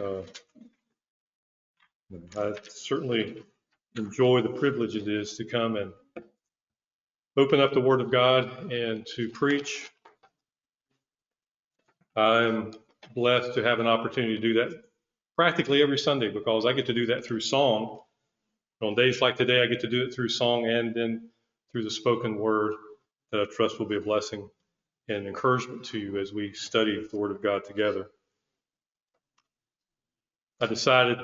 Uh, I certainly enjoy the privilege it is to come and open up the Word of God and to preach. I'm blessed to have an opportunity to do that practically every Sunday because I get to do that through song. On days like today, I get to do it through song and then through the spoken word that I trust will be a blessing and encouragement to you as we study the Word of God together. I decided,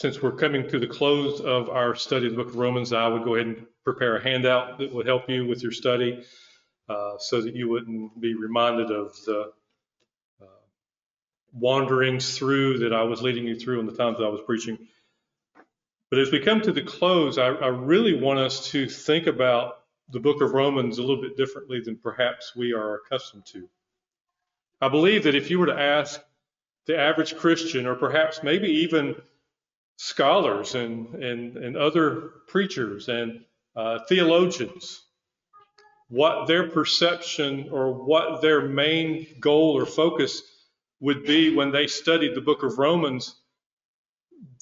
since we're coming to the close of our study of the book of Romans, I would go ahead and prepare a handout that would help you with your study uh, so that you wouldn't be reminded of the uh, wanderings through that I was leading you through in the times that I was preaching. But as we come to the close, I, I really want us to think about the book of Romans a little bit differently than perhaps we are accustomed to. I believe that if you were to ask the average Christian, or perhaps maybe even scholars and, and, and other preachers and uh, theologians, what their perception or what their main goal or focus would be when they studied the book of Romans,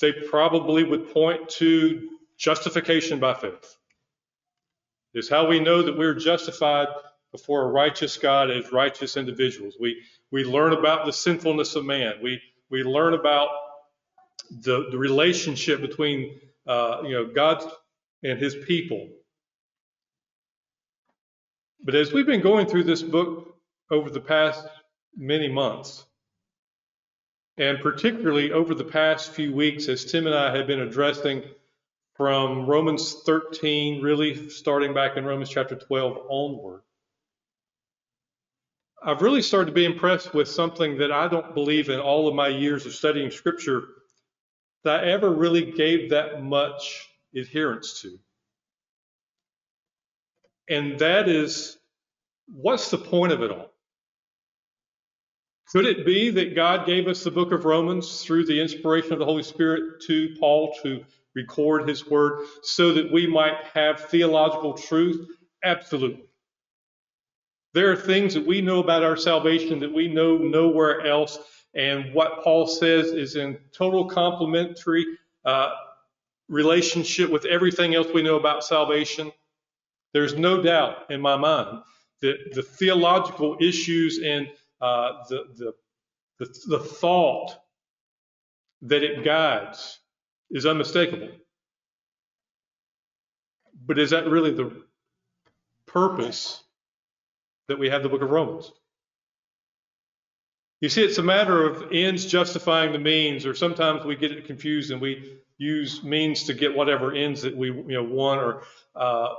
they probably would point to justification by faith. Is how we know that we're justified before a righteous God as righteous individuals. We, we learn about the sinfulness of man. We, we learn about the, the relationship between uh, you know God and his people. But as we've been going through this book over the past many months, and particularly over the past few weeks, as Tim and I have been addressing from Romans 13, really starting back in Romans chapter 12 onward, I've really started to be impressed with something that I don't believe in all of my years of studying Scripture that I ever really gave that much adherence to. And that is, what's the point of it all? Could it be that God gave us the book of Romans through the inspiration of the Holy Spirit to Paul to record his word so that we might have theological truth? Absolutely. There are things that we know about our salvation that we know nowhere else. And what Paul says is in total complementary uh, relationship with everything else we know about salvation. There's no doubt in my mind that the theological issues and uh, the, the, the, the thought that it guides is unmistakable. But is that really the purpose that we have the book of Romans? You see, it's a matter of ends justifying the means, or sometimes we get it confused and we use means to get whatever ends that we you know want. Or, uh,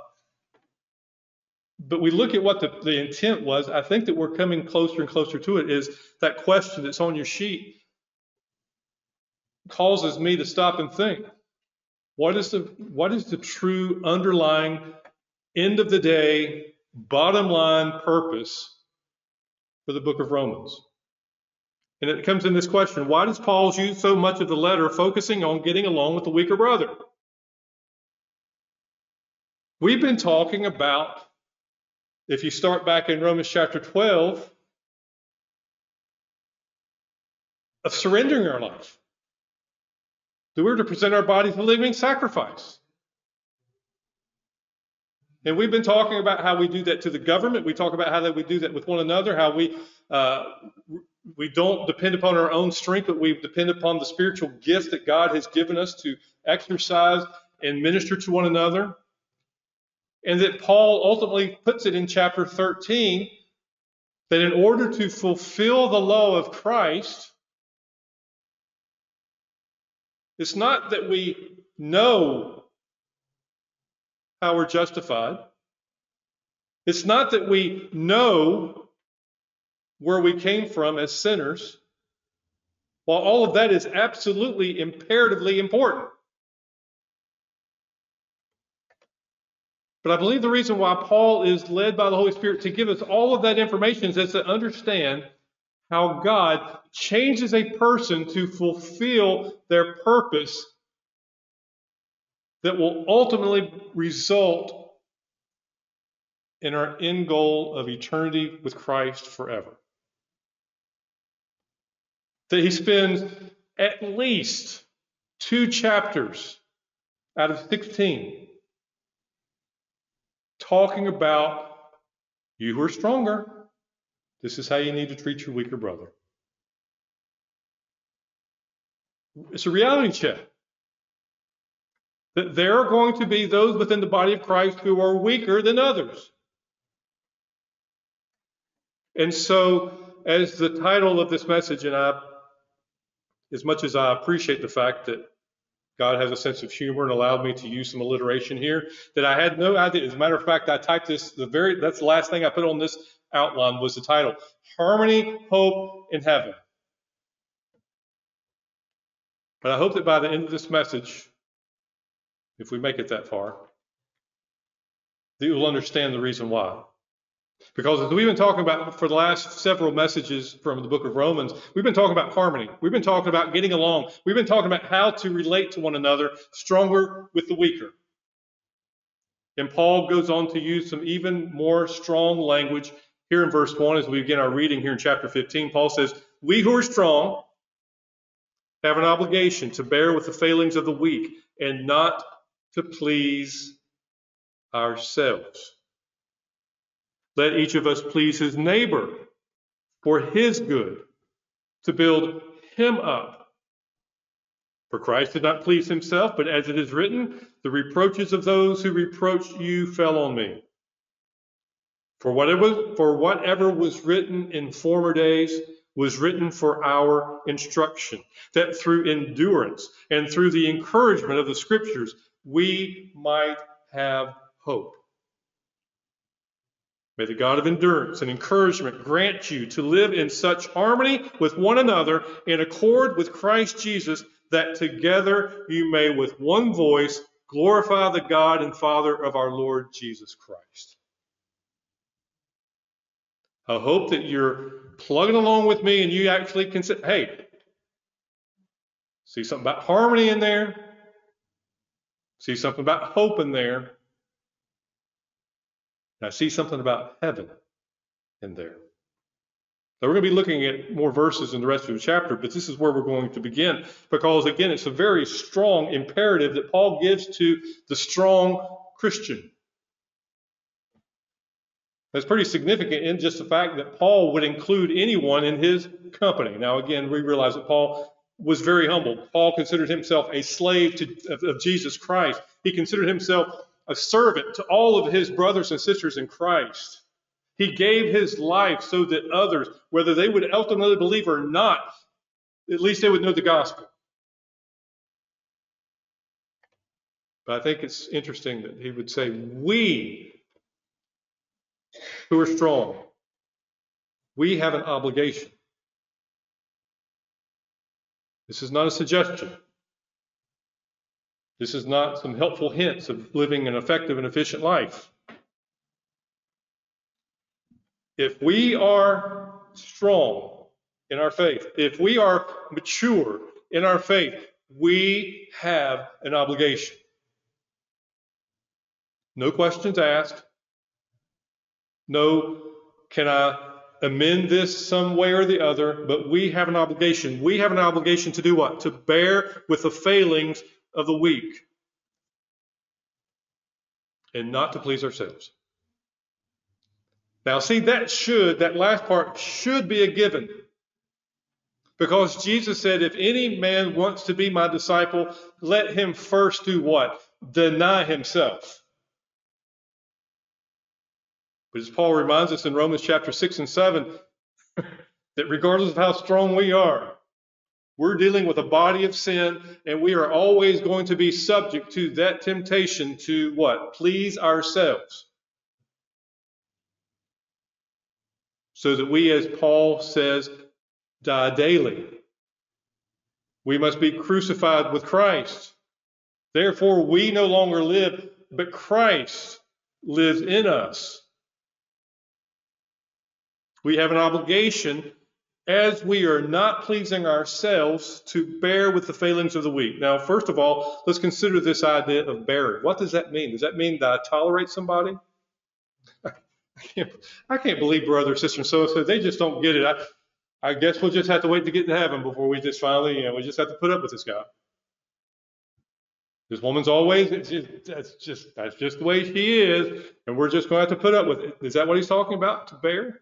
but we look at what the, the intent was. I think that we're coming closer and closer to it. Is that question that's on your sheet causes me to stop and think. What is the what is the true underlying end of the day bottom line purpose for the book of Romans? And it comes in this question why does Paul use so much of the letter focusing on getting along with the weaker brother? We've been talking about, if you start back in Romans chapter 12, of surrendering our life that we're to present our bodies a living sacrifice. And we've been talking about how we do that to the government. We talk about how that we do that with one another, how we uh, we don't depend upon our own strength, but we depend upon the spiritual gift that God has given us to exercise and minister to one another. And that Paul ultimately puts it in chapter 13 that in order to fulfill the law of Christ, it's not that we know how we're justified. It's not that we know where we came from as sinners. While all of that is absolutely imperatively important. But I believe the reason why Paul is led by the Holy Spirit to give us all of that information is to understand how God changes a person to fulfill their purpose that will ultimately result in our end goal of eternity with Christ forever. that he spends at least two chapters out of 16 talking about you who are stronger. This is how you need to treat your weaker brother. It's a reality check that there are going to be those within the body of Christ who are weaker than others. And so, as the title of this message, and I, as much as I appreciate the fact that God has a sense of humor and allowed me to use some alliteration here, that I had no idea. As a matter of fact, I typed this, the very, that's the last thing I put on this outline was the title Harmony, Hope, in Heaven. But I hope that by the end of this message, if we make it that far, that you'll understand the reason why. Because as we've been talking about for the last several messages from the book of Romans, we've been talking about harmony. We've been talking about getting along. We've been talking about how to relate to one another, stronger with the weaker. And Paul goes on to use some even more strong language here in verse 1 as we begin our reading here in chapter 15. Paul says, We who are strong have an obligation to bear with the failings of the weak and not to please ourselves. Let each of us please his neighbor for his good, to build him up. For Christ did not please himself, but as it is written, the reproaches of those who reproached you fell on me. For whatever, for whatever was written in former days was written for our instruction, that through endurance and through the encouragement of the scriptures, we might have hope. May the God of endurance and encouragement grant you to live in such harmony with one another in accord with Christ Jesus, that together you may with one voice glorify the God and Father of our Lord Jesus Christ. I hope that you're plugging along with me and you actually consider, hey, see something about harmony in there, see something about hope in there. I see something about heaven in there. Now, we're going to be looking at more verses in the rest of the chapter, but this is where we're going to begin because, again, it's a very strong imperative that Paul gives to the strong Christian. That's pretty significant in just the fact that Paul would include anyone in his company. Now, again, we realize that Paul was very humble. Paul considered himself a slave to, of, of Jesus Christ. He considered himself a servant to all of his brothers and sisters in Christ. He gave his life so that others, whether they would ultimately believe or not, at least they would know the gospel. But I think it's interesting that he would say, We who are strong, we have an obligation. This is not a suggestion. This is not some helpful hints of living an effective and efficient life. If we are strong in our faith, if we are mature in our faith, we have an obligation. No questions asked. No, can I amend this some way or the other? But we have an obligation. We have an obligation to do what? To bear with the failings of the weak and not to please ourselves. Now, see, that should, that last part should be a given. Because Jesus said, if any man wants to be my disciple, let him first do what? Deny himself. But as Paul reminds us in Romans chapter 6 and 7, that regardless of how strong we are, we're dealing with a body of sin, and we are always going to be subject to that temptation to what? Please ourselves. So that we, as Paul says, die daily. We must be crucified with Christ. Therefore, we no longer live, but Christ lives in us. We have an obligation as we are not pleasing ourselves to bear with the failings of the weak. Now, first of all, let's consider this idea of bearing. What does that mean? Does that mean that I tolerate somebody? I can't, believe brother, sister, and so so they just don't get it. I, I guess we'll just have to wait to get to heaven before we just finally, you know, we just have to put up with this guy. This woman's always, just, that's just, that's just the way she is, and we're just going to have to put up with it. Is that what he's talking about, to bear?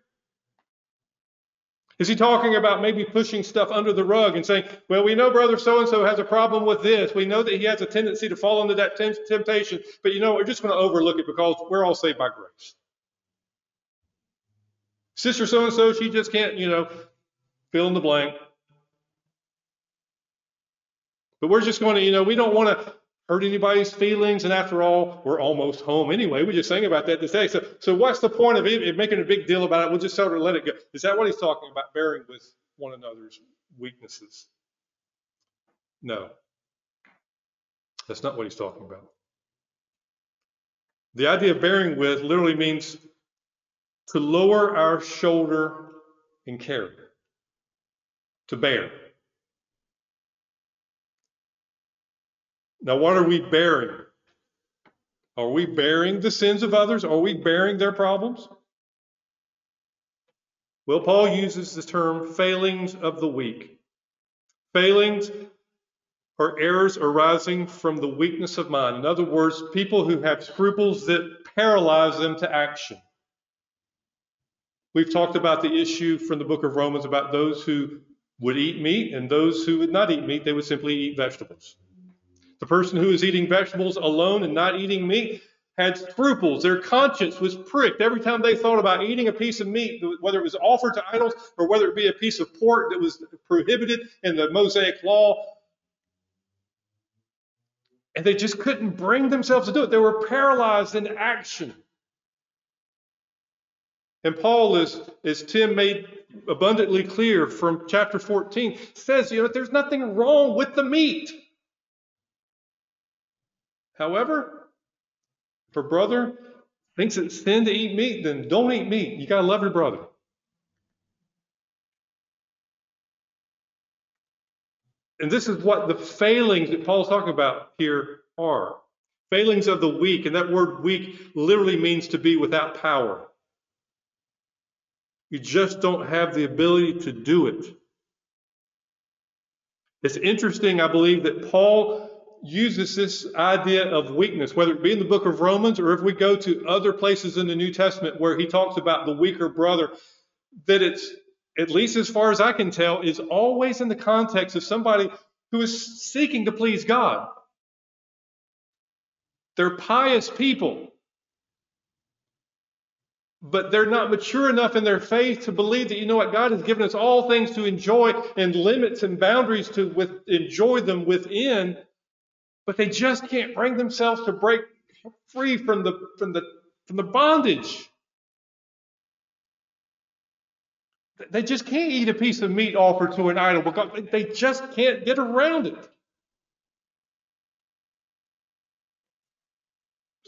Is he talking about maybe pushing stuff under the rug and saying, well, we know brother so and so has a problem with this. We know that he has a tendency to fall into that temptation, but you know, we're just going to overlook it because we're all saved by grace. Sister so and so, she just can't, you know, fill in the blank. But we're just going to, you know, we don't want to hurt anybody's feelings. And after all, we're almost home anyway. We just sang about that today. So, so what's the point of it, making a big deal about it? We'll just sort of let it go. Is that what he's talking about, bearing with one another's weaknesses? No. That's not what he's talking about. The idea of bearing with literally means to lower our shoulder and carry, to bear. Now, what are we bearing? Are we bearing the sins of others? Are we bearing their problems? Well, Paul uses the term failings of the weak. Failings are errors arising from the weakness of mind. In other words, people who have scruples that paralyze them to action. We've talked about the issue from the book of Romans about those who would eat meat and those who would not eat meat, they would simply eat vegetables. The person who is eating vegetables alone and not eating meat had scruples. Their conscience was pricked every time they thought about eating a piece of meat, whether it was offered to idols or whether it be a piece of pork that was prohibited in the Mosaic law. And they just couldn't bring themselves to do it. They were paralyzed in action. And Paul, is, as Tim made abundantly clear from chapter 14, says, you know, there's nothing wrong with the meat. However, if a brother thinks it's sin to eat meat, then don't eat meat. You got to love your brother. And this is what the failings that Paul's talking about here are. Failings of the weak, and that word weak literally means to be without power. You just don't have the ability to do it. It's interesting, I believe, that Paul uses this idea of weakness, whether it be in the book of Romans or if we go to other places in the New Testament where he talks about the weaker brother, that it's, at least as far as I can tell, is always in the context of somebody who is seeking to please God. They're pious people, but they're not mature enough in their faith to believe that, you know what, God has given us all things to enjoy and limits and boundaries to with, enjoy them within but they just can't bring themselves to break free from the, from the, from the bondage. They just can't eat a piece of meat offered to an idol because they just can't get around it.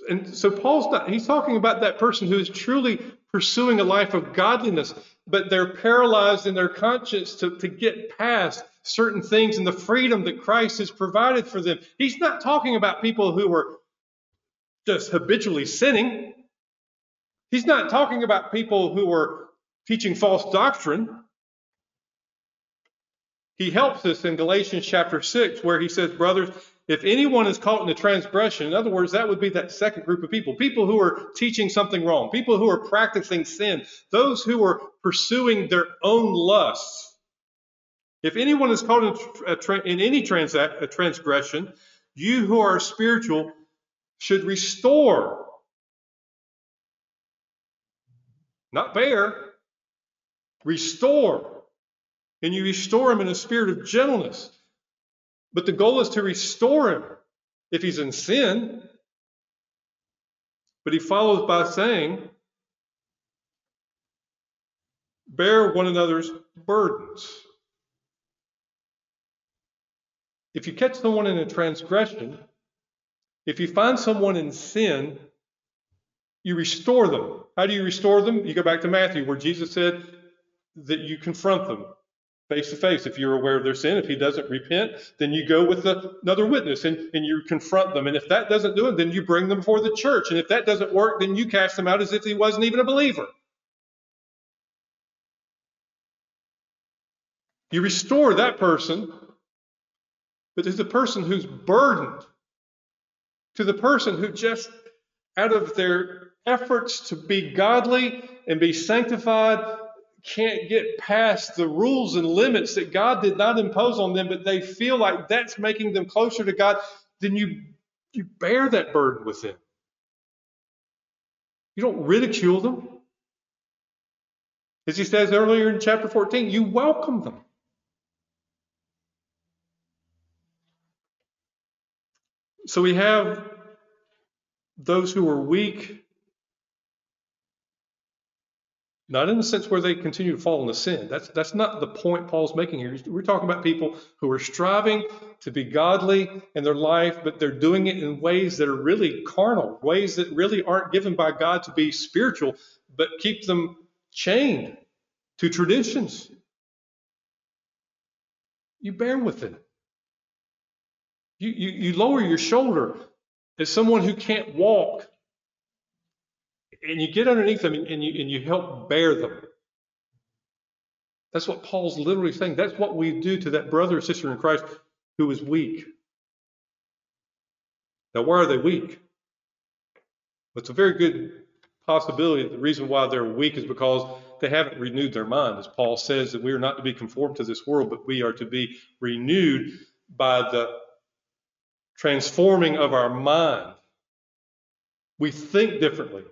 And so Paul's not, he's talking about that person who is truly pursuing a life of godliness, but they're paralyzed in their conscience to, to get past certain things and the freedom that Christ has provided for them. He's not talking about people who were just habitually sinning. He's not talking about people who were teaching false doctrine. He helps us in Galatians chapter 6, where he says, Brothers, if anyone is caught in a transgression, in other words, that would be that second group of people people who are teaching something wrong, people who are practicing sin, those who are pursuing their own lusts. If anyone is caught in, in any transgression, you who are spiritual should restore, not bear, restore. And you restore him in a spirit of gentleness. But the goal is to restore him if he's in sin. But he follows by saying, bear one another's burdens. If you catch someone in a transgression, if you find someone in sin, you restore them. How do you restore them? You go back to Matthew, where Jesus said that you confront them face to face if you're aware of their sin. If he doesn't repent, then you go with another witness and, and you confront them. And if that doesn't do it, then you bring them before the church. And if that doesn't work, then you cast them out as if he wasn't even a believer. You restore that person, but to the person who's burdened, to the person who just out of their efforts to be godly and be sanctified can't get past the rules and limits that God did not impose on them, but they feel like that's making them closer to God, then you, you bear that burden with them. You don't ridicule them. As he says earlier in chapter 14, you welcome them. So we have those who are weak not in the sense where they continue to fall into sin. That's, that's not the point Paul's making here. We're talking about people who are striving to be godly in their life, but they're doing it in ways that are really carnal, ways that really aren't given by God to be spiritual, but keep them chained to traditions. You bear with it. You, you, you lower your shoulder as someone who can't walk and you get underneath them and you, and you help bear them. That's what Paul's literally saying. That's what we do to that brother or sister in Christ who is weak. Now, why are they weak? Well, it's a very good possibility the reason why they're weak is because they haven't renewed their mind. As Paul says, that we are not to be conformed to this world, but we are to be renewed by the transforming of our mind. We think differently.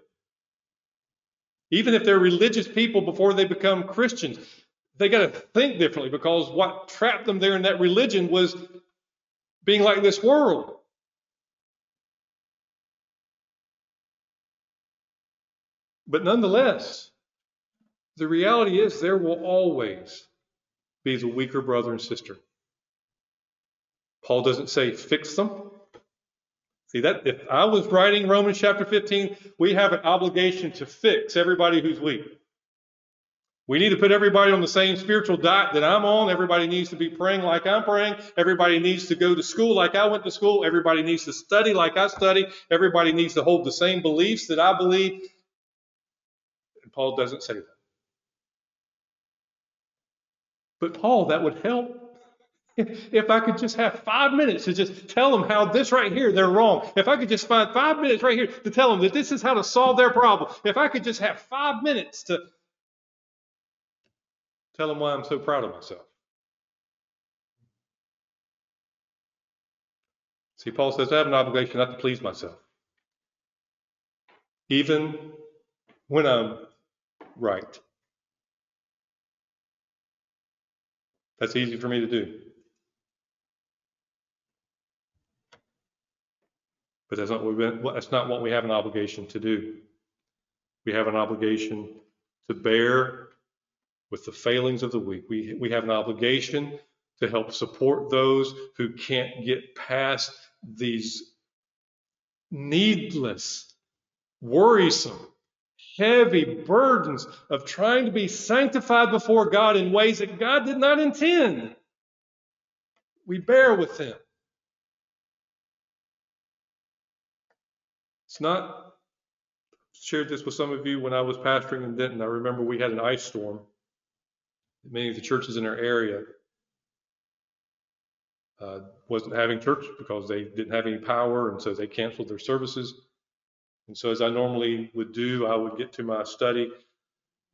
Even if they're religious people before they become Christians, they got to think differently because what trapped them there in that religion was being like this world. But nonetheless, the reality is there will always be the weaker brother and sister. Paul doesn't say fix them. See that if I was writing Romans chapter 15, we have an obligation to fix everybody who's weak. We need to put everybody on the same spiritual diet that I'm on. Everybody needs to be praying like I'm praying. Everybody needs to go to school like I went to school. Everybody needs to study like I study. Everybody needs to hold the same beliefs that I believe. And Paul doesn't say that. But Paul, that would help. If I could just have five minutes to just tell them how this right here, they're wrong. If I could just find five minutes right here to tell them that this is how to solve their problem. If I could just have five minutes to tell them why I'm so proud of myself. See, Paul says, I have an obligation not to please myself. Even when I'm right. That's easy for me to do. But that's not what, we, that's not what we have an obligation to do. We have an obligation to bear with the failings of the weak. We, we have an obligation to help support those who can't get past these needless, worrisome, heavy burdens of trying to be sanctified before God in ways that God did not intend. We bear with them. It's not shared this with some of you when I was pastoring in Denton. I remember we had an ice storm. Many of the churches in our area uh, wasn't having church because they didn't have any power, and so they canceled their services. And so, as I normally would do, I would get to my study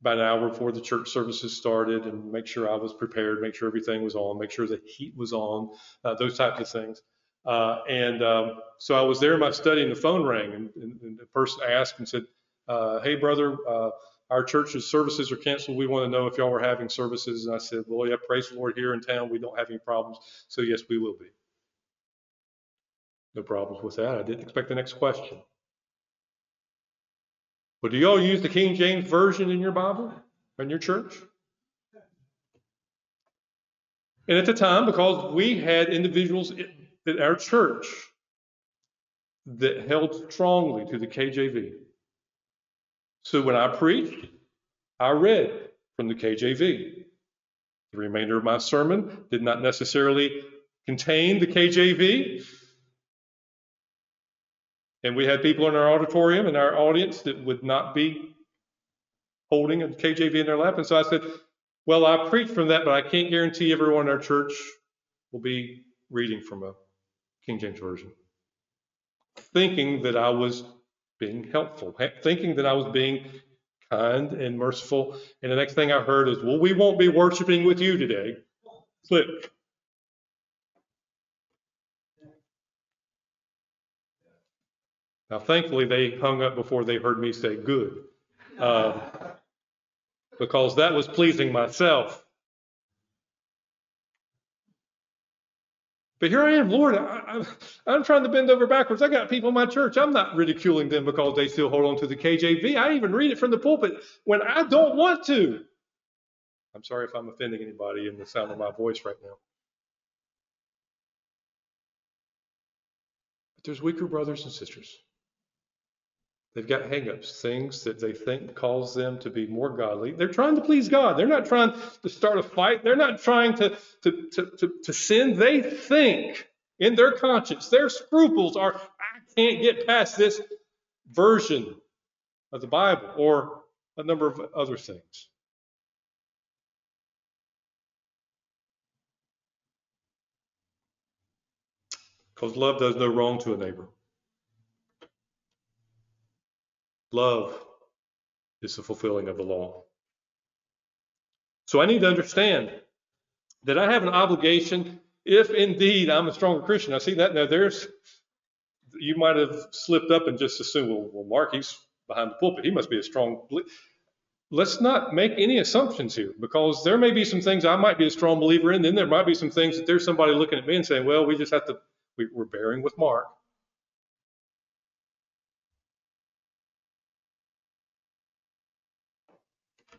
about an hour before the church services started and make sure I was prepared, make sure everything was on, make sure the heat was on, uh, those types of things. Uh, and um, so I was there in my study, and the phone rang, and, and, and the person asked and said, uh, "Hey, brother, uh, our church's services are canceled. We want to know if y'all were having services." And I said, "Well, yeah, praise the Lord. Here in town, we don't have any problems. So yes, we will be. No problems with that. I didn't expect the next question. But do y'all use the King James version in your Bible in your church?" And at the time, because we had individuals that our church that held strongly to the KJV. So when I preached, I read from the KJV. The remainder of my sermon did not necessarily contain the KJV. And we had people in our auditorium and our audience that would not be holding a KJV in their lap. And so I said, Well, I preach from that, but I can't guarantee everyone in our church will be reading from a King James Version. Thinking that I was being helpful, thinking that I was being kind and merciful. And the next thing I heard is, well, we won't be worshiping with you today. Click. Now, thankfully, they hung up before they heard me say good, uh, because that was pleasing myself. But here I am, Lord, I, am trying to bend over backwards. I got people in my church. I'm not ridiculing them because they still hold on to the KJV. I even read it from the pulpit when I don't want to. I'm sorry if I'm offending anybody in the sound of my voice right now. But there's weaker brothers and sisters. They've got hangups, things that they think cause them to be more godly. They're trying to please God. They're not trying to start a fight. They're not trying to, to, to, to, to sin. They think in their conscience, their scruples are, I can't get past this version of the Bible or a number of other things. Because love does no wrong to a neighbor. Love is the fulfilling of the law. So I need to understand that I have an obligation if indeed I'm a stronger Christian. I see that now. There's you might have slipped up and just assumed, well, well, Mark, he's behind the pulpit. He must be a strong. Let's not make any assumptions here because there may be some things I might be a strong believer in. Then there might be some things that there's somebody looking at me and saying, well, we just have to, we, we're bearing with Mark.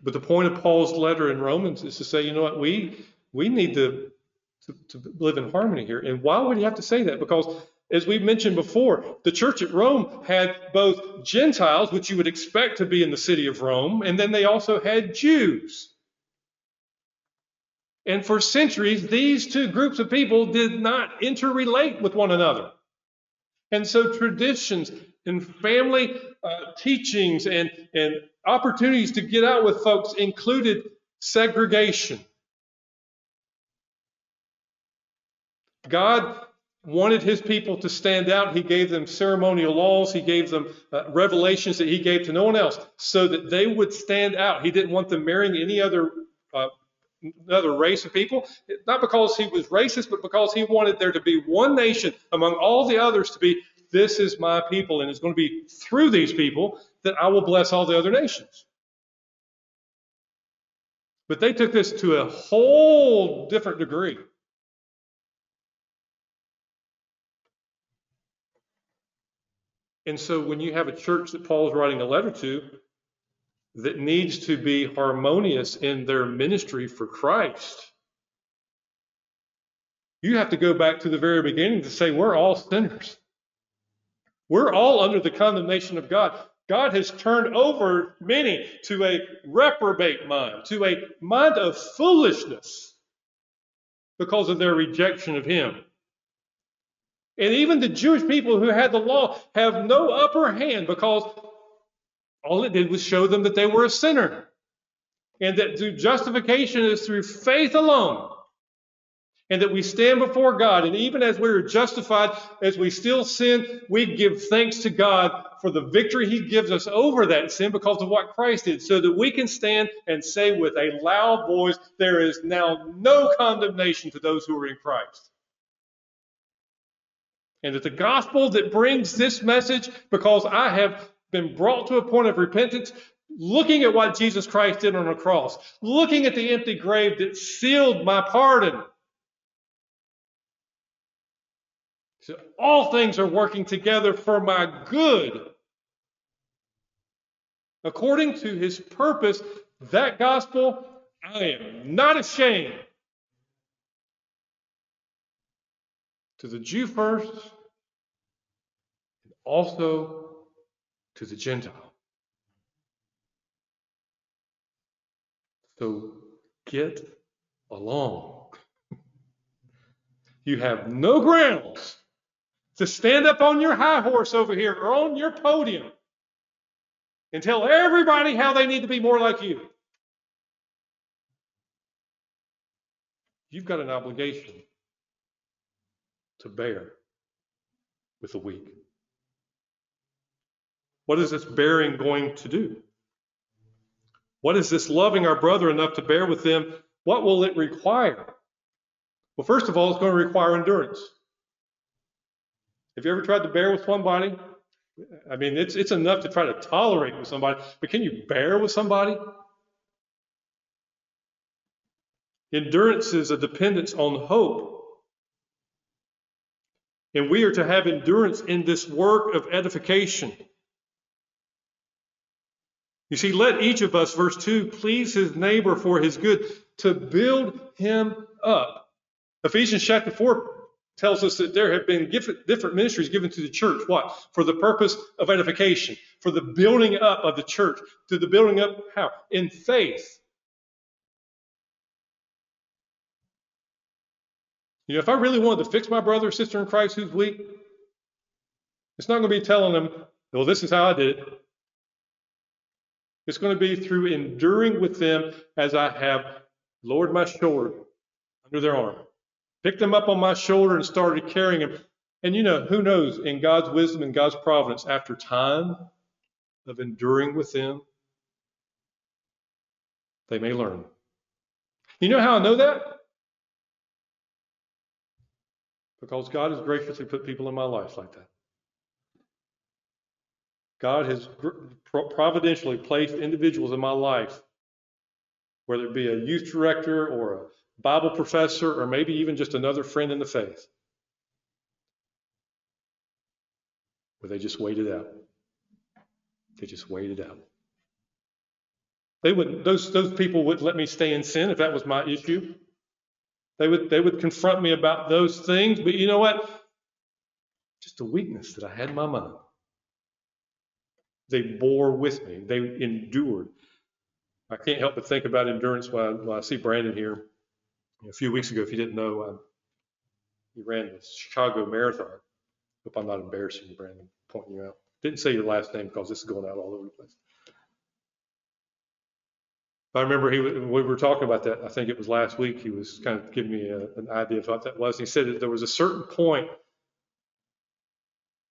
But the point of Paul's letter in Romans is to say, you know what, we we need to, to, to live in harmony here. And why would he have to say that? Because as we mentioned before, the church at Rome had both Gentiles, which you would expect to be in the city of Rome, and then they also had Jews. And for centuries, these two groups of people did not interrelate with one another. And so traditions and family uh, teachings and, and opportunities to get out with folks included segregation. God wanted his people to stand out. He gave them ceremonial laws. He gave them uh, revelations that he gave to no one else so that they would stand out. He didn't want them marrying any other uh, another race of people, not because he was racist, but because he wanted there to be one nation among all the others to be this is my people, and it's going to be through these people that I will bless all the other nations. But they took this to a whole different degree. And so when you have a church that Paul is writing a letter to that needs to be harmonious in their ministry for Christ, you have to go back to the very beginning to say we're all sinners. We're all under the condemnation of God. God has turned over many to a reprobate mind, to a mind of foolishness because of their rejection of Him. And even the Jewish people who had the law have no upper hand because all it did was show them that they were a sinner. And that justification is through faith alone and that we stand before God. And even as we are justified, as we still sin, we give thanks to God for the victory He gives us over that sin because of what Christ did, so that we can stand and say with a loud voice, There is now no condemnation to those who are in Christ. And that the gospel that brings this message, because I have been brought to a point of repentance, looking at what Jesus Christ did on the cross, looking at the empty grave that sealed my pardon So all things are working together for my good. According to his purpose, that gospel, I am not ashamed. To the Jew first, and also to the Gentile. So get along. You have no grounds to stand up on your high horse over here or on your podium and tell everybody how they need to be more like you. you've got an obligation to bear with the weak. What is this bearing going to do? What is this loving our brother enough to bear with them? What will it require? Well, first of all, it's going to require endurance. Have you ever tried to bear with somebody? I mean, it's, it's enough to try to tolerate with somebody, but can you bear with somebody? Endurance is a dependence on hope. And we are to have endurance in this work of edification. You see, let each of us, verse 2, please his neighbor for his good, to build him up. Ephesians chapter 4 tells us that there have been different ministries given to the church. What? For the purpose of edification, for the building up of the church, to the building up how? In faith. You know, if I really wanted to fix my brother or sister in Christ who's weak, it's not going to be telling them, well, this is how I did it. It's going to be through enduring with them as I have lowered my shoulder under their arm, picked them up on my shoulder and started carrying them. And you know, who knows, in God's wisdom and God's providence, after time of enduring with them, they may learn. You know how I know that? Because God has graciously put people in my life like that. God has providentially placed individuals in my life, whether it be a youth director or a Bible professor or maybe even just another friend in the faith, where they just waited out. They just waited out. They would those those people wouldn't let me stay in sin if that was my issue. They would they would confront me about those things, but you know what? Just a weakness that I had in my mind. They bore with me. They endured. I can't help but think about endurance while, when I see Brandon here. A few weeks ago, if you didn't know, um, he ran the Chicago Marathon. Hope I'm not embarrassing you, Brandon, pointing you out. Didn't say your last name because this is going out all over the place. But I remember he we were talking about that. I think it was last week. He was kind of giving me a, an idea of what that was. And He said that there was a certain point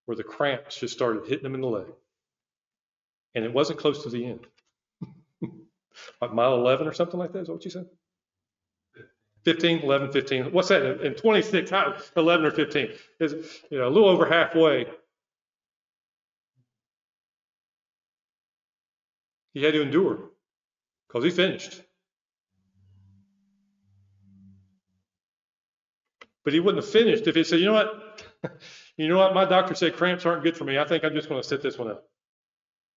where the cramps just started hitting him in the leg and it wasn't close to the end. like mile 11 or something like that, is that what you said? 15, 11, 15. What's that? In 26, 11 or 15. Is you know a little over halfway. He had to endure because he finished. But he wouldn't have finished if he said, you know what? you know what? My doctor said cramps aren't good for me. I think I'm just going to sit this one out.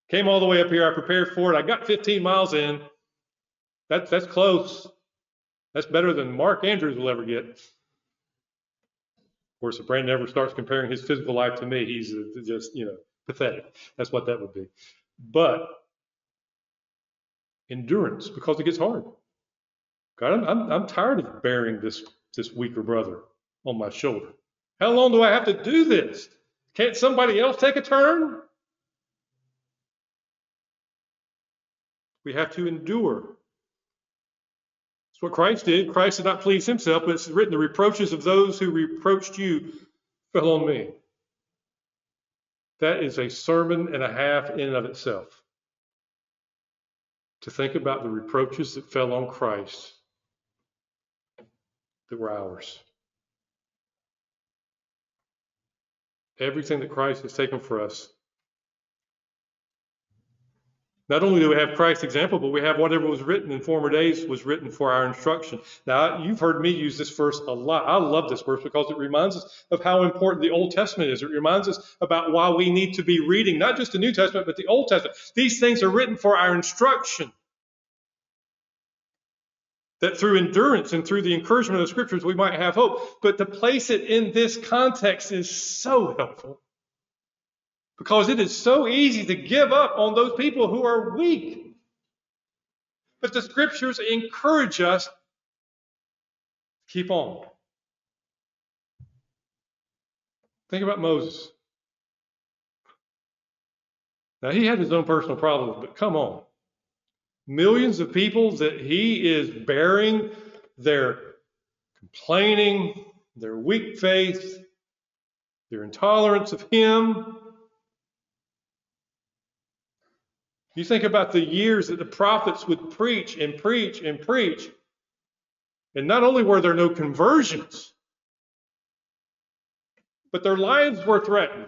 Came all the way up here. I prepared for it. I got 15 miles in. That's that's close. That's better than Mark Andrews will ever get. Of course, if Brandon ever starts comparing his physical life to me, he's uh, just, you know, pathetic. That's what that would be. But endurance, because it gets hard. God, I'm, I'm, I'm tired of bearing this, this weaker brother on my shoulder. How long do I have to do this? Can't somebody else take a turn? We have to endure. That's what Christ did. Christ did not please himself, but it's written the reproaches of those who reproached you fell on me. That is a sermon and a half in and of itself. To think about the reproaches that fell on Christ that were ours. Everything that Christ has taken for us not only do we have Christ's example, but we have whatever was written in former days was written for our instruction. Now, you've heard me use this verse a lot. I love this verse because it reminds us of how important the Old Testament is. It reminds us about why we need to be reading not just the New Testament, but the Old Testament. These things are written for our instruction. That through endurance and through the encouragement of the scriptures, we might have hope. But to place it in this context is so helpful. Because it is so easy to give up on those people who are weak. But the scriptures encourage us to keep on. Think about Moses. Now, he had his own personal problems, but come on. Millions of people that he is bearing their complaining, their weak faith, their intolerance of Him. You think about the years that the prophets would preach and preach and preach. And not only were there no conversions, but their lives were threatened.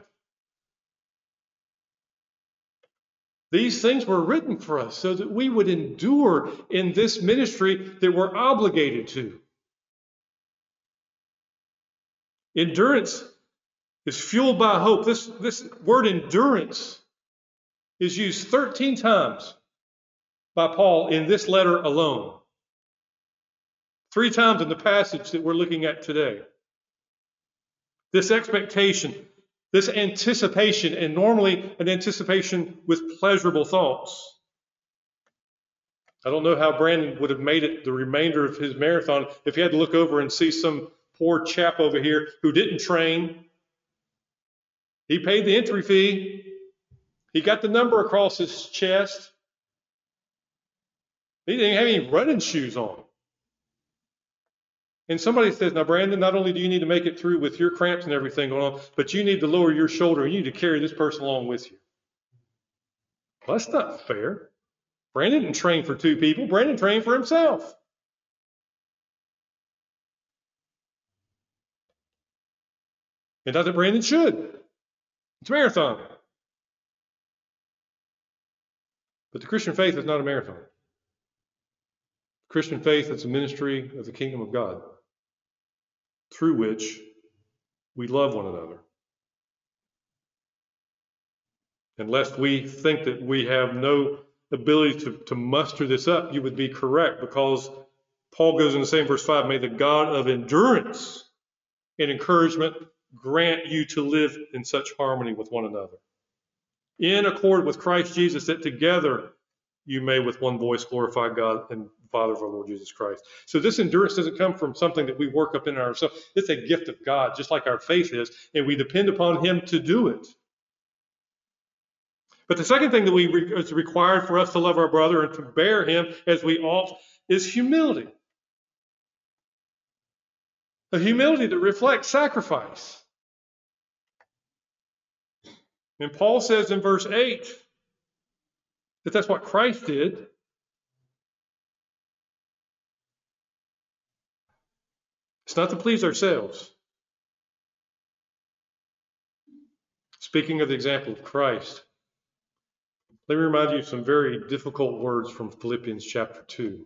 These things were written for us so that we would endure in this ministry that we're obligated to. Endurance is fueled by hope. This, this word endurance is used 13 times by Paul in this letter alone. Three times in the passage that we're looking at today. This expectation, this anticipation, and normally an anticipation with pleasurable thoughts. I don't know how Brandon would have made it the remainder of his marathon if he had to look over and see some poor chap over here who didn't train. He paid the entry fee. He got the number across his chest. He didn't have any running shoes on. And somebody says, Now, Brandon, not only do you need to make it through with your cramps and everything going on, but you need to lower your shoulder and you need to carry this person along with you. Well, that's not fair. Brandon didn't train for two people, Brandon trained for himself. And not that Brandon should. It's a marathon. But the Christian faith is not a marathon. Christian faith is a ministry of the kingdom of God through which we love one another. Unless we think that we have no ability to, to muster this up, you would be correct because Paul goes in the same verse 5 May the God of endurance and encouragement grant you to live in such harmony with one another. In accord with Christ Jesus, that together you may with one voice glorify God and Father of our Lord Jesus Christ. So this endurance doesn't come from something that we work up in ourselves. It's a gift of God, just like our faith is, and we depend upon Him to do it. But the second thing that we re- is required for us to love our brother and to bear him as we ought is humility. A humility that reflects sacrifice. And Paul says in verse 8 that that's what Christ did. It's not to please ourselves. Speaking of the example of Christ, let me remind you of some very difficult words from Philippians chapter 2.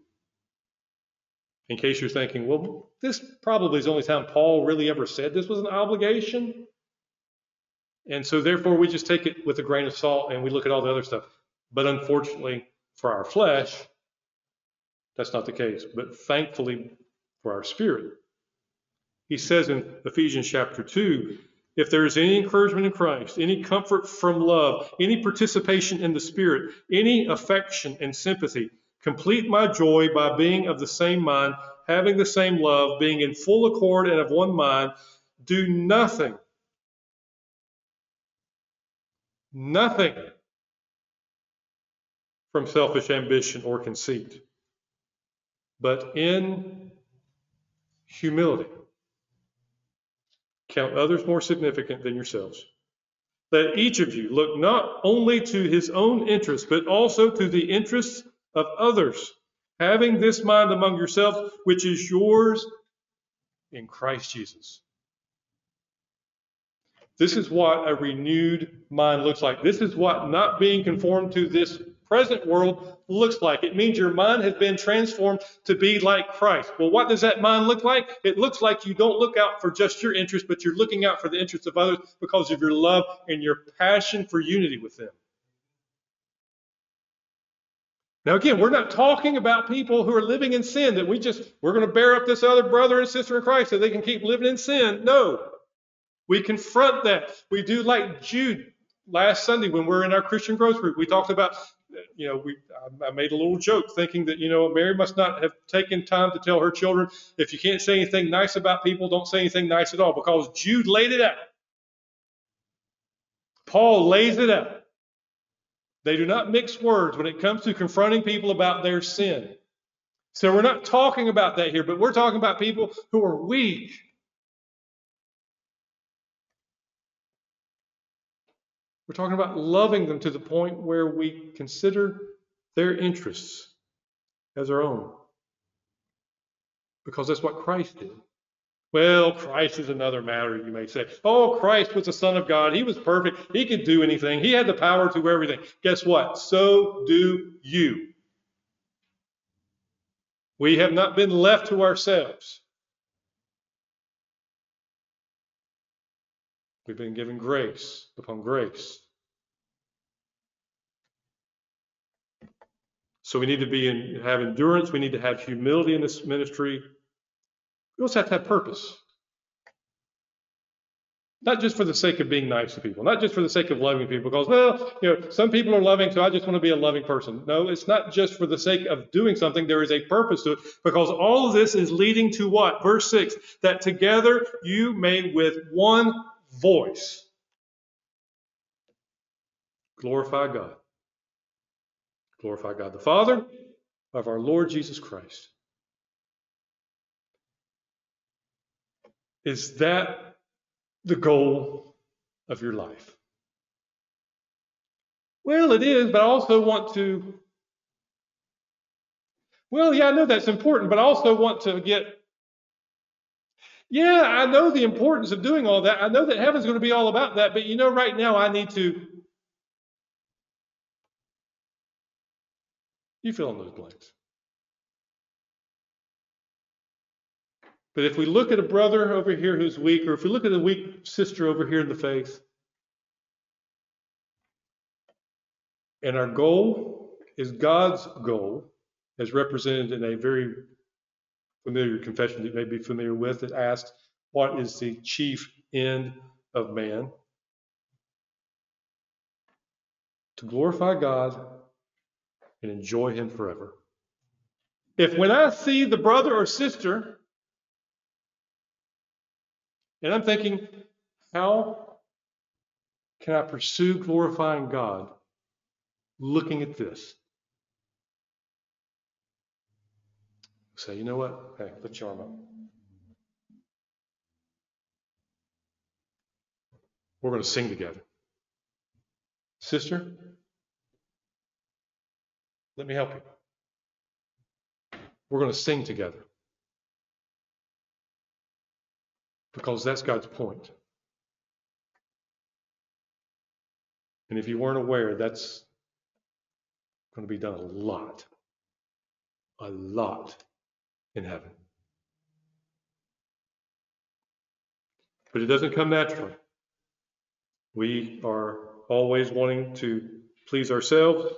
In case you're thinking, well, this probably is the only time Paul really ever said this was an obligation. And so, therefore, we just take it with a grain of salt and we look at all the other stuff. But unfortunately, for our flesh, that's not the case. But thankfully, for our spirit, he says in Ephesians chapter 2 if there is any encouragement in Christ, any comfort from love, any participation in the Spirit, any affection and sympathy, complete my joy by being of the same mind, having the same love, being in full accord and of one mind. Do nothing, nothing from selfish ambition or conceit, but in humility Count others more significant than yourselves. Let each of you look not only to his own interests, but also to the interests of others, having this mind among yourselves, which is yours in Christ Jesus. This is what a renewed mind looks like. This is what not being conformed to this present world looks like. It means your mind has been transformed to be like Christ. Well, what does that mind look like? It looks like you don't look out for just your interest, but you're looking out for the interests of others because of your love and your passion for unity with them. Now, again, we're not talking about people who are living in sin that we just, we're going to bear up this other brother and sister in Christ so they can keep living in sin. No. We confront that. We do like Jude last Sunday when we are in our Christian growth group. We talked about you know, we I made a little joke thinking that you know Mary must not have taken time to tell her children if you can't say anything nice about people, don't say anything nice at all because Jude laid it out. Paul lays it out. They do not mix words when it comes to confronting people about their sin. So we're not talking about that here, but we're talking about people who are weak. We're talking about loving them to the point where we consider their interests as our own. Because that's what Christ did. Well, Christ is another matter, you may say. Oh, Christ was the Son of God. He was perfect. He could do anything. He had the power to everything. Guess what? So do you. We have not been left to ourselves. We've been given grace upon grace. So we need to be in, have endurance. We need to have humility in this ministry. We also have to have purpose. Not just for the sake of being nice to people, not just for the sake of loving people, because, well, you know, some people are loving, so I just want to be a loving person. No, it's not just for the sake of doing something. There is a purpose to it, because all of this is leading to what? Verse 6 that together you may with one voice glorify God. Glorify God the Father of our Lord Jesus Christ. Is that the goal of your life? Well, it is, but I also want to. Well, yeah, I know that's important, but I also want to get. Yeah, I know the importance of doing all that. I know that heaven's going to be all about that, but you know, right now I need to. You fill in those blanks. But if we look at a brother over here who's weak, or if we look at a weak sister over here in the faith, and our goal is God's goal, as represented in a very familiar confession that you may be familiar with, that asks, What is the chief end of man? To glorify God and enjoy Him forever. If when I see the brother or sister and I'm thinking, how can I pursue glorifying God looking at this? Say, you know what? Hey, put your arm up. We're going to sing together. Sister, let me help you. We're going to sing together. because that's God's point. And if you weren't aware, that's going to be done a lot, a lot in heaven. But it doesn't come naturally. We are always wanting to please ourselves.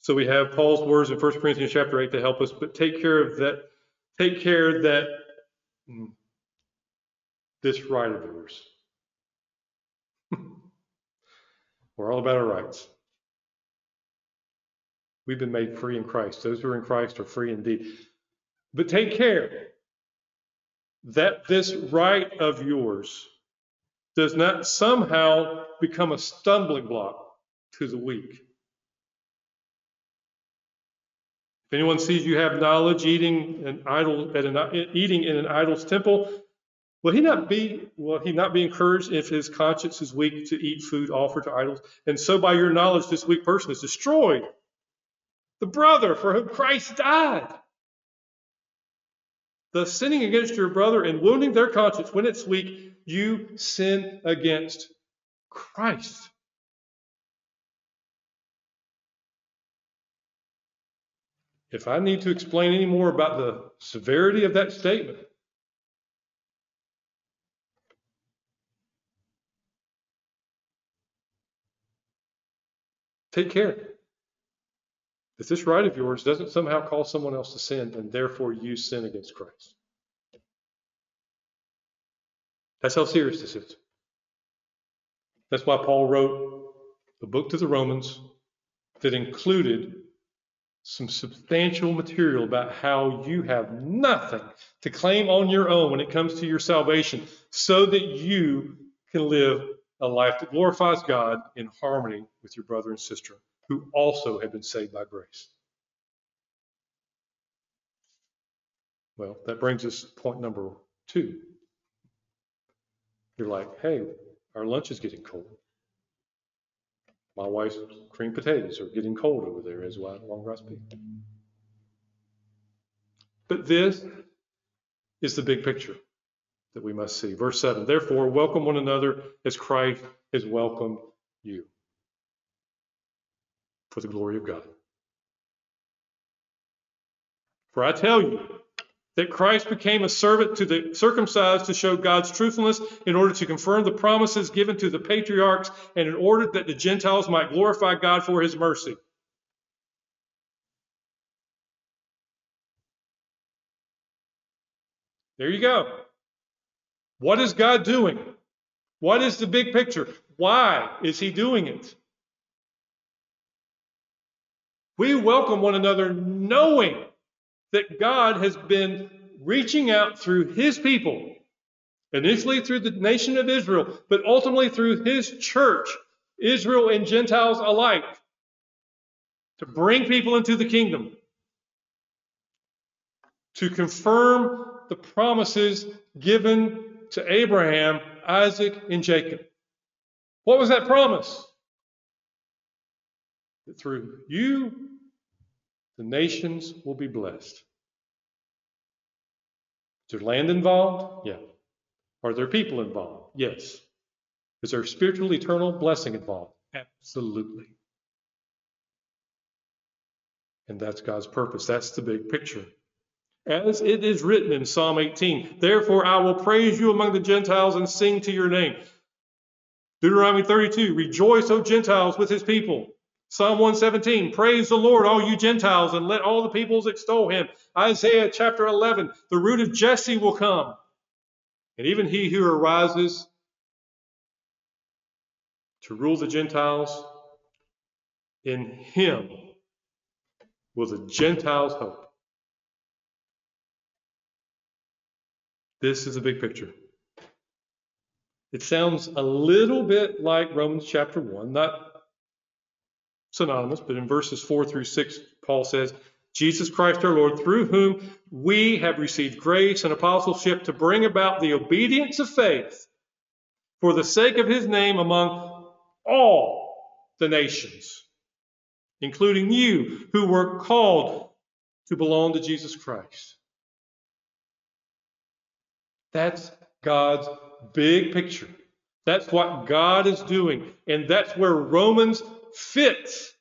So we have Paul's words in 1 Corinthians chapter 8 to help us, but take care of that. Take care that hmm, this right of yours. We're all about our rights. We've been made free in Christ. Those who are in Christ are free indeed. But take care that this right of yours does not somehow become a stumbling block to the weak. If anyone sees you have knowledge eating an idol at an, eating in an idol's temple, Will he not be will he not be encouraged if his conscience is weak to eat food offered to idols? And so by your knowledge, this weak person is destroyed. The brother for whom Christ died. The sinning against your brother and wounding their conscience when it's weak, you sin against Christ. If I need to explain any more about the severity of that statement, Take care that this right of yours doesn't somehow cause someone else to sin and therefore you sin against Christ. That's how serious this is. That's why Paul wrote the book to the Romans that included some substantial material about how you have nothing to claim on your own when it comes to your salvation so that you can live a life that glorifies God in harmony with your brother and sister who also have been saved by grace. Well, that brings us to point number two. You're like, hey, our lunch is getting cold. My wife's cream potatoes are getting cold over there as well, long rice. But this is the big picture that we must see. Verse 7 Therefore, welcome one another as Christ has welcomed you for the glory of God. For I tell you that Christ became a servant to the circumcised to show God's truthfulness in order to confirm the promises given to the patriarchs and in order that the Gentiles might glorify God for his mercy. There you go. What is God doing? What is the big picture? Why is he doing it? We welcome one another knowing that God has been reaching out through his people, initially through the nation of Israel, but ultimately through his church, Israel and Gentiles alike, to bring people into the kingdom, to confirm the promises given to Abraham, Isaac, and Jacob. What was that promise? That through you the nations will be blessed. Is there land involved? Yeah. Are there people involved? Yes. Is there spiritual, eternal blessing involved? Absolutely. And that's God's purpose. That's the big picture. As it is written in Psalm 18, therefore I will praise you among the Gentiles and sing to your name. Deuteronomy 32, rejoice, O Gentiles, with his people. Psalm 117, praise the Lord, all you Gentiles, and let all the peoples extol him. Isaiah chapter 11, the root of Jesse will come. And even he who arises to rule the Gentiles, in him will the Gentiles hope. This is a big picture. It sounds a little bit like Romans chapter 1, not synonymous, but in verses 4 through 6, Paul says, Jesus Christ our Lord, through whom we have received grace and apostleship to bring about the obedience of faith for the sake of his name among all the nations, including you who were called to belong to Jesus Christ. That's God's big picture. That's what God is doing. And that's where Romans fits.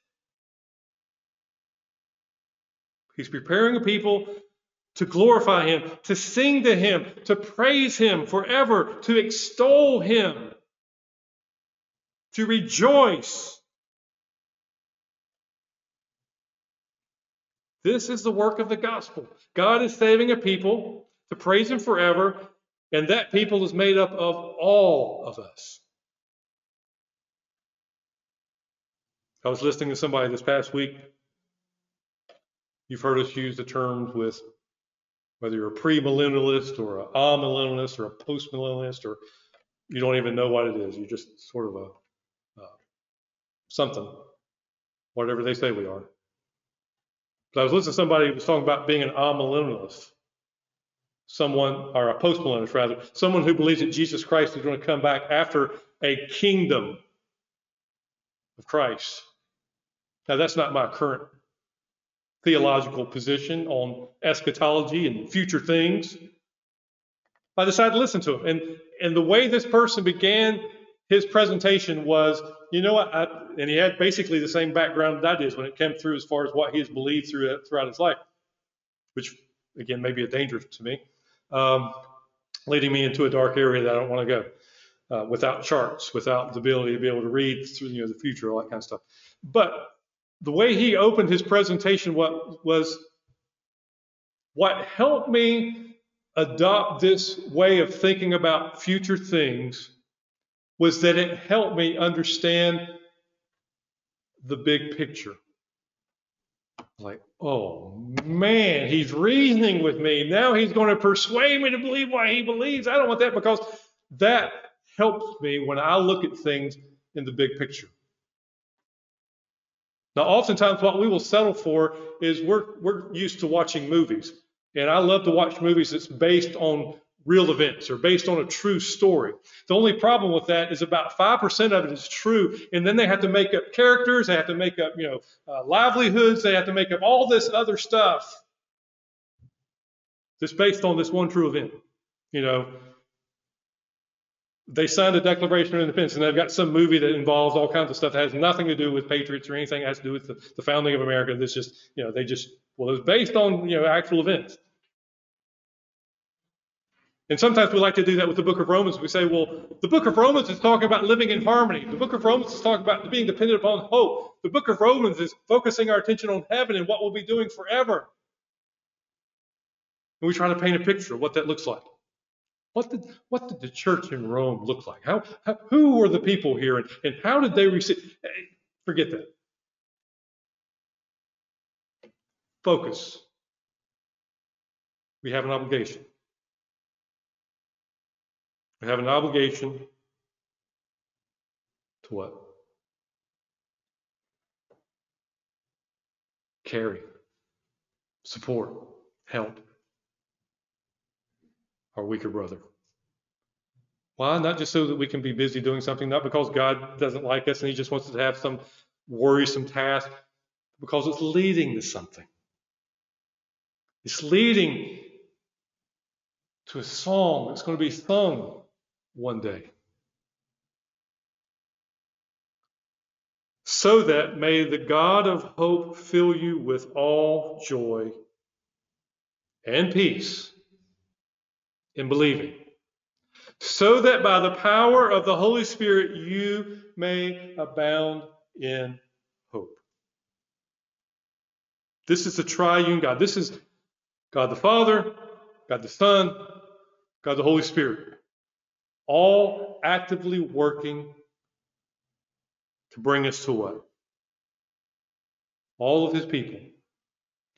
He's preparing a people to glorify him, to sing to him, to praise him forever, to extol him, to rejoice. This is the work of the gospel. God is saving a people to praise him forever, and that people is made up of all of us. I was listening to somebody this past week. You've heard us use the terms with whether you're a premillennialist or a amillennialist or a postmillennialist or you don't even know what it is. You're just sort of a uh, something, whatever they say we are. But I was listening to somebody who was talking about being an amillennialist, someone or a postmillennialist rather, someone who believes that Jesus Christ is going to come back after a kingdom of Christ. Now, that's not my current theological position on eschatology and future things. I decided to listen to him. And, and the way this person began his presentation was, you know what? I, and he had basically the same background that I did when it came through as far as what he has believed through, throughout his life, which, again, may be a danger to me, um, leading me into a dark area that I don't want to go uh, without charts, without the ability to be able to read through you know, the future, all that kind of stuff. But the way he opened his presentation was what helped me adopt this way of thinking about future things was that it helped me understand the big picture. Like, oh man, he's reasoning with me. Now he's going to persuade me to believe what he believes. I don't want that because that helps me when I look at things in the big picture. Now, oftentimes, what we will settle for is we're, we're used to watching movies. And I love to watch movies that's based on real events or based on a true story. The only problem with that is about 5% of it is true. And then they have to make up characters, they have to make up, you know, uh, livelihoods, they have to make up all this other stuff that's based on this one true event. You know, they signed a Declaration of Independence, and they've got some movie that involves all kinds of stuff that has nothing to do with patriots or anything that has to do with the, the founding of America. That's just, you know, they just, well, it's based on, you know, actual events. And sometimes we like to do that with the book of Romans. We say, well, the book of Romans is talking about living in harmony. The book of Romans is talking about being dependent upon hope. The book of Romans is focusing our attention on heaven and what we'll be doing forever. And we try to paint a picture of what that looks like. What did, what did the church in Rome look like? How, how who were the people here and, and how did they receive? Forget that. Focus. We have an obligation. We have an obligation to what? Carry, support, help our weaker brother. Why? Not just so that we can be busy doing something, not because God doesn't like us and He just wants us to have some worrisome task, because it's leading to something. It's leading to a song that's going to be sung one day. So that may the God of hope fill you with all joy and peace in believing, so that by the power of the Holy Spirit you may abound in hope. This is the triune God. This is God the Father, God the Son, God the Holy Spirit, all actively working to bring us to what? All of his people,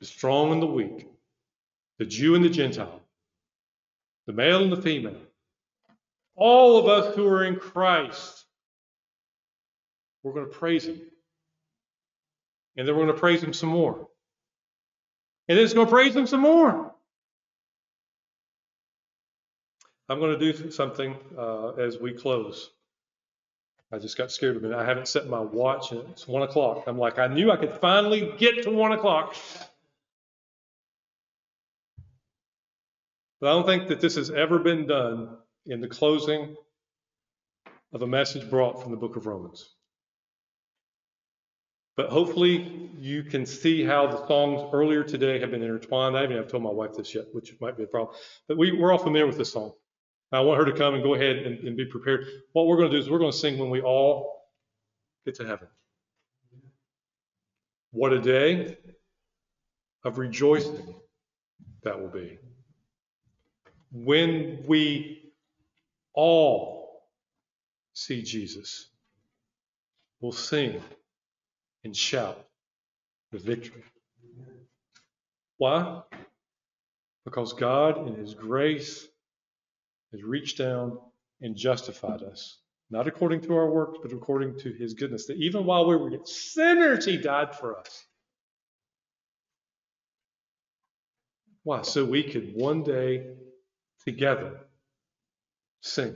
the strong and the weak, the Jew and the Gentile, the male and the female, all of us who are in Christ, we're going to praise Him. And then we're going to praise Him some more. And then it's going to praise Him some more. I'm going to do something uh, as we close. I just got scared a minute. I haven't set my watch, and it's one o'clock. I'm like, I knew I could finally get to one o'clock. But I don't think that this has ever been done in the closing of a message brought from the book of Romans. But hopefully you can see how the songs earlier today have been intertwined. I haven't even told my wife this yet, which might be a problem. But we, we're all familiar with this song. I want her to come and go ahead and, and be prepared. What we're going to do is we're going to sing when we all get to heaven. What a day of rejoicing that will be when we all see Jesus, we'll sing and shout the victory. Why? Because God, in His grace, has reached down and justified us, not according to our works, but according to His goodness. That even while we were sinners, He died for us. Why? So we could one day together sing.